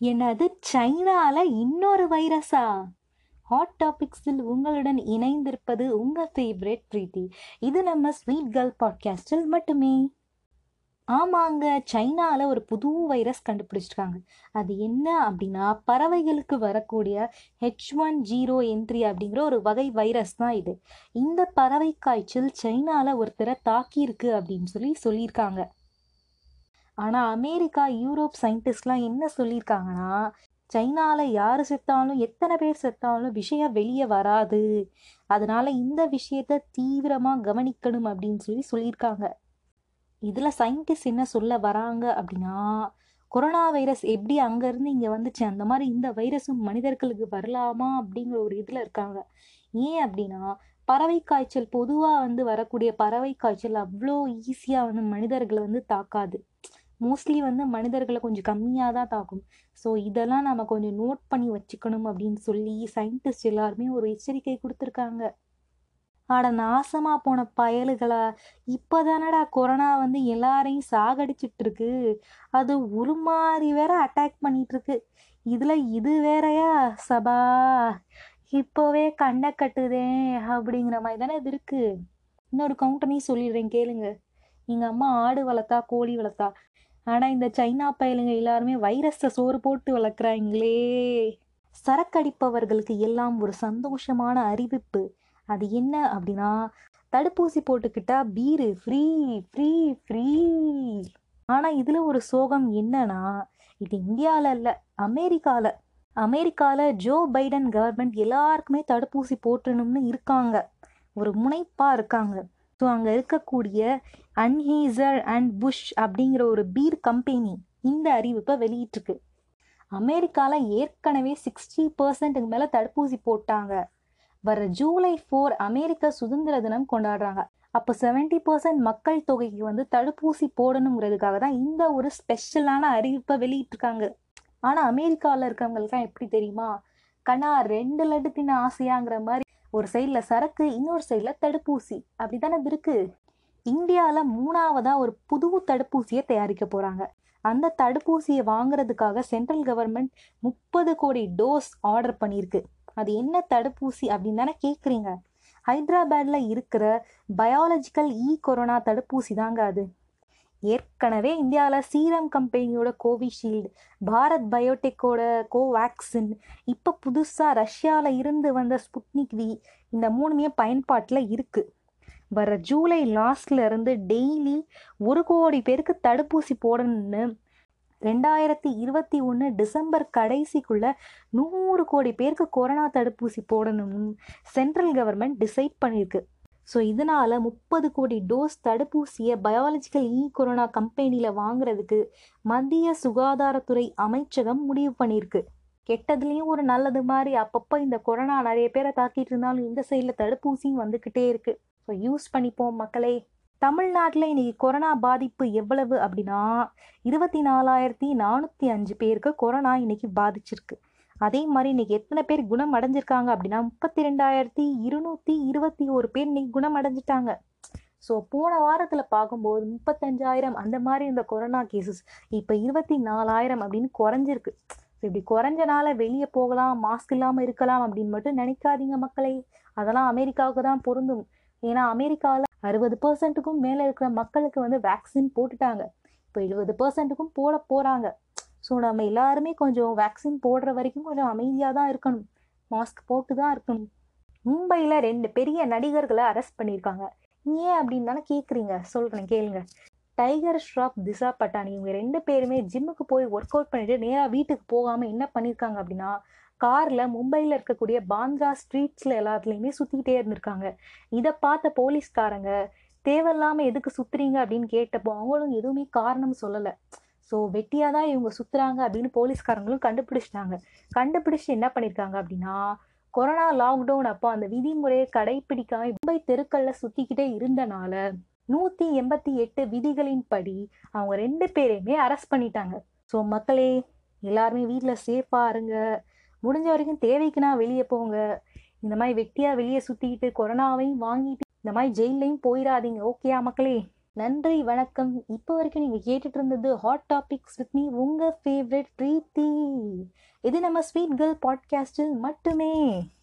என்னது சைனால இன்னொரு வைரஸா? ஹாட் டாபிக்ஸில் உங்களுடன் இணைந்திருப்பது உங்க ஃபேவரட் பிரீத்தி. இது நம்ம ஸ்வீட் கேர்ள் பாட்காஸ்டில் மட்டுமே. ஆமாங்க சைனால ஒரு புது வைரஸ் கண்டுபிடிச்சிருக்காங்க. அது என்ன அப்படின்னா பறவைகளுக்கு வரக்கூடிய ஹெச் ஒன் ஜீரோ என்ட்ரி அப்படிங்கிற ஒரு வகை வைரஸ் தான் இது. இந்த பறவை காய்ச்சல் சைனால ஒருத்தரை தாக்கியிருக்கு அப்படின்னு சொல்லி சொல்லியிருக்காங்க. ஆனால் அமெரிக்கா யூரோப் சயின்டிஸ்ட்லாம் என்ன சொல்லியிருக்காங்கன்னா சைனாவில் யார் செத்தாலும் எத்தனை பேர் செத்தாலும் விஷயம் வெளியே வராது. அதனால இந்த விஷயத்த தீவிரமாக கவனிக்கணும் அப்படின்னு சொல்லி சொல்லியிருக்காங்க. இதில் சயின்டிஸ்ட் என்ன சொல்ல வராங்க அப்படின்னா கொரோனா வைரஸ் எப்படி அங்கேருந்து இங்கே வந்துச்சு அந்த மாதிரி இந்த வைரஸும் மனிதர்களுக்கு வரலாமா அப்படிங்கிற ஒரு இதில் இருக்காங்க. ஏன் அப்படின்னா பறவை காய்ச்சல் பொதுவாக வந்து வரக்கூடிய பறவை காய்ச்சல் அவ்வளோ ஈஸியாக வந்து மனிதர்களை வந்து தாக்காது. மோஸ்ட்லி வந்து மனிதர்களை கொஞ்சம் கம்மியாக தான் தாக்கும். ஸோ இதெல்லாம் நம்ம கொஞ்சம் நோட் பண்ணி வச்சுக்கணும் அப்படின்னு சொல்லி சயின்டிஸ்ட் எல்லாருமே ஒரு எச்சரிக்கை கொடுத்துருக்காங்க. ஆட நாசமாக போன பயலுகளா இப்போ தானடா கொரோனா வந்து எல்லாரையும் சாகடிச்சிட்டு இருக்கு அது உருமாறி வேற அட்டாக் பண்ணிட்டு இருக்கு இதில் இது வேறயா? சபா இப்போவே கண்ணை கட்டுதே அப்படிங்கிற மாதிரி தானே இது இருக்கு. இன்னொரு கவுண்டனையும் சொல்லிடுறேன் கேளுங்க. எங்கள் அம்மா ஆடு வளர்த்தா கோழி வளர்த்தா. ஆனால் இந்த சைனா பயலுங்க எல்லாருமே வைரஸை சோறு போட்டு வளர்க்குறாங்களே. சரக்கடிப்பவர்களுக்கு எல்லாம் ஒரு சந்தோஷமான அறிவிப்பு. அது என்ன அப்படின்னா தடுப்பூசி போட்டுக்கிட்டா பீரு ஃப்ரீ ஃப்ரீ ஃப்ரீ. ஆனால் இதில் ஒரு சோகம் என்னன்னா இது இந்தியாவில் இல்லை அமெரிக்காவில் அமெரிக்காவில் ஜோ பைடன் கவர்மெண்ட் எல்லாருக்குமே தடுப்பூசி போட்டணும்னு இருக்காங்க. ஒரு முனைப்பாக இருக்காங்க. ஸோ அங்கே இருக்கக்கூடிய அன்ஹீசர் அண்ட் புஷ் அப்படிங்கிற ஒரு பீர் கம்பெனி இந்த அறிவிப்பை வெளியிட்டிருக்கு. அமெரிக்காவில் ஏற்கனவே சிக்ஸ்டி பர்சன்ட்டுக்கு மேலே தடுப்பூசி போட்டாங்க. வர ஜூலை ஃபோர் அமெரிக்க சுதந்திர தினம் கொண்டாடுறாங்க. அப்போ செவன்டி பர்சன்ட் மக்கள் தொகைக்கு வந்து தடுப்பூசி போடணுங்கிறதுக்காக தான் இந்த ஒரு ஸ்பெஷலான அறிவிப்பை வெளியிட்டிருக்காங்க. ஆனால் அமெரிக்காவில் இருக்கவங்களுக்குலாம் எப்படி தெரியுமா? கண்ணா ரெண்டு லட்டு தின்ன ஆசையாங்கிற மாதிரி ஒரு சைடில் சரக்கு இன்னொரு சைடில் தடுப்பூசி. அப்படி தானே இருக்கு? இந்தியாவில் மூணாவதாக ஒரு புது தடுப்பூசியை தயாரிக்க போகிறாங்க அந்த தடுப்பூசியை வாங்குறதுக்காக சென்ட்ரல் கவர்மெண்ட் முப்பது கோடி டோஸ் ஆர்டர் பண்ணியிருக்கு. அது என்ன தடுப்பூசி அப்படின்னு தானே கேட்குறீங்க ஹைதராபாத்தில் இருக்கிற பயாலஜிக்கல் இ கொரோனா தடுப்பூசி தாங்க அது. ஏற்கனவே இந்தியாவில் சீரம் கம்பெனியோட கோவிஷீல்டு பாரத் பயோடெக்கோட கோவேக்சின் இப்போ புதுசாக ரஷ்யாவில் இருந்து வந்த ஸ்புட்னிக் வி இந்த மூணுமே பயன்பாட்டில் இருக்குது வர ஜூலை லாஸ்ட்ல இருந்து டெய்லி ஒரு கோடி பேருக்கு தடுப்பூசி போடணும்னு ரெண்டாயிரத்தி இருபத்தி ஒன்று டிசம்பர் கடைசிக்குள்ள நூறு கோடி பேருக்கு கொரோனா தடுப்பூசி போடணும்னு சென்ட்ரல் கவர்மெண்ட் டிசைட் பண்ணியிருக்கு ஸோ இதனால் முப்பது கோடி டோஸ் தடுப்பூசியை பயாலஜிக்கல் இ கொரோனா கம்பெனியில் வாங்குறதுக்கு மத்திய சுகாதாரத்துறை அமைச்சகம் முடிவு பண்ணியிருக்கு. கெட்டதுலேயும் ஒரு நல்லது மாதிரி அப்பப்போ இந்த கொரோனா நிறைய பேரை தாக்கிட்டு இருந்தாலும் இந்த சைடில் தடுப்பூசியும் வந்துக்கிட்டே இருக்குது ஸோ யூஸ் பண்ணிப்போம் மக்களே. தமிழ்நாட்டில் இன்னைக்கு கொரோனா பாதிப்பு எவ்வளவு அப்படின்னா இருபத்தி நாலாயிரத்தி நானூற்றி அஞ்சு பேருக்கு கொரோனா இன்னைக்கு பாதிச்சிருக்கு. அதே மாதிரி இன்னைக்கு எத்தனை பேர் குணம் அடைஞ்சிருக்காங்க அப்படின்னா முப்பத்தி ரெண்டாயிரத்தி இருநூத்தி இருபத்தி ஒரு பேர் இன்னைக்கு குணம் அடைஞ்சிட்டாங்க. ஸோ போன வாரத்தில் பார்க்கும்போது முப்பத்தஞ்சாயிரம் அந்த மாதிரி இந்த கொரோனா கேசஸ் இப்போ இருபத்தி நாலாயிரம் அப்படின்னு குறைஞ்சிருக்கு. ஸோ இப்படி குறைஞ்சனால வெளியே போகலாம் மாஸ்க் இல்லாமல் இருக்கலாம் அப்படின்னு மட்டும் நினைக்காதீங்க மக்களே. அதெல்லாம் அமெரிக்காவுக்கு தான் பொருந்தும். ஏன்னா அமெரிக்காவில் அறுபது பர்சன்ட்டுக்கும் மேலே இருக்கிற மக்களுக்கு வந்து வேக்சின் போட்டுட்டாங்க. இப்போ எழுபது பர்சன்ட்டுக்கும் போட போகிறாங்க ஸோ நம்ம எல்லாருமே கொஞ்சம் வேக்சின் போடுற வரைக்கும் கொஞ்சம் அமைதியாக தான் இருக்கணும். மாஸ்க் போட்டு தான் இருக்கணும். மும்பையில் ரெண்டு பெரிய நடிகர்களை அரெஸ்ட் பண்ணியிருக்காங்க. ஏன் அப்படின்னு தானே கேட்குறீங்க சொல்கிறேன் கேளுங்க. டைகர் ஷ்ராப் திசா பட்டானி இவங்க ரெண்டு பேருமே ஜிம்முக்கு போய் ஒர்க் அவுட் பண்ணிட்டு நேராக வீட்டுக்கு போகாமல் என்ன பண்ணியிருக்காங்க அப்படின்னா காரில் மும்பையில் இருக்கக்கூடிய பாந்த்ரா ஸ்ட்ரீட்ஸில் எல்லாத்துலேயுமே சுற்றிக்கிட்டே இருந்திருக்காங்க. இதை பார்த்த போலீஸ்காரங்க தேவையில்லாமல் எதுக்கு சுற்றுறீங்க அப்படின்னு கேட்டப்போ அவங்களும் எதுவுமே காரணம் சொல்லலை. ஸோ வெட்டியாக தான் இவங்க சுற்றுறாங்க அப்படின்னு போலீஸ்காரங்களும் கண்டுபிடிச்சிட்டாங்க. கண்டுபிடிச்சி என்ன பண்ணியிருக்காங்க அப்படின்னா கொரோனா லாக்டவுன் அப்போ அந்த விதிமுறையை கடைப்பிடிக்காம மும்பை தெருக்களில் சுற்றிக்கிட்டே இருந்தனால நூற்றி எண்பத்தி எட்டு விதிகளின் படி அவங்க ரெண்டு பேரையுமே அரெஸ்ட் பண்ணிட்டாங்க. ஸோ மக்களே எல்லாருமே வீட்டில் சேஃபாக இருங்க. முடிஞ்ச வரைக்கும் தேவைக்குனா வெளியே போங்க. இந்த மாதிரி வெட்டியாக வெளியே சுற்றிக்கிட்டு கொரோனாவையும் வாங்கிட்டு இந்த மாதிரி ஜெயிலையும் போயிடாதீங்க ஓகேயா மக்களே? நன்றி வணக்கம். இப்போ வரைக்கும் நீங்கள் கேட்டுட்டு இருந்தது ஹாட் டாபிக்ஸ் வித் மீ உங்கள் ஃபேவரட் பிரீத்தி. இது நம்ம ஸ்வீட் கேர்ள் பாட்காஸ்டில் மட்டுமே.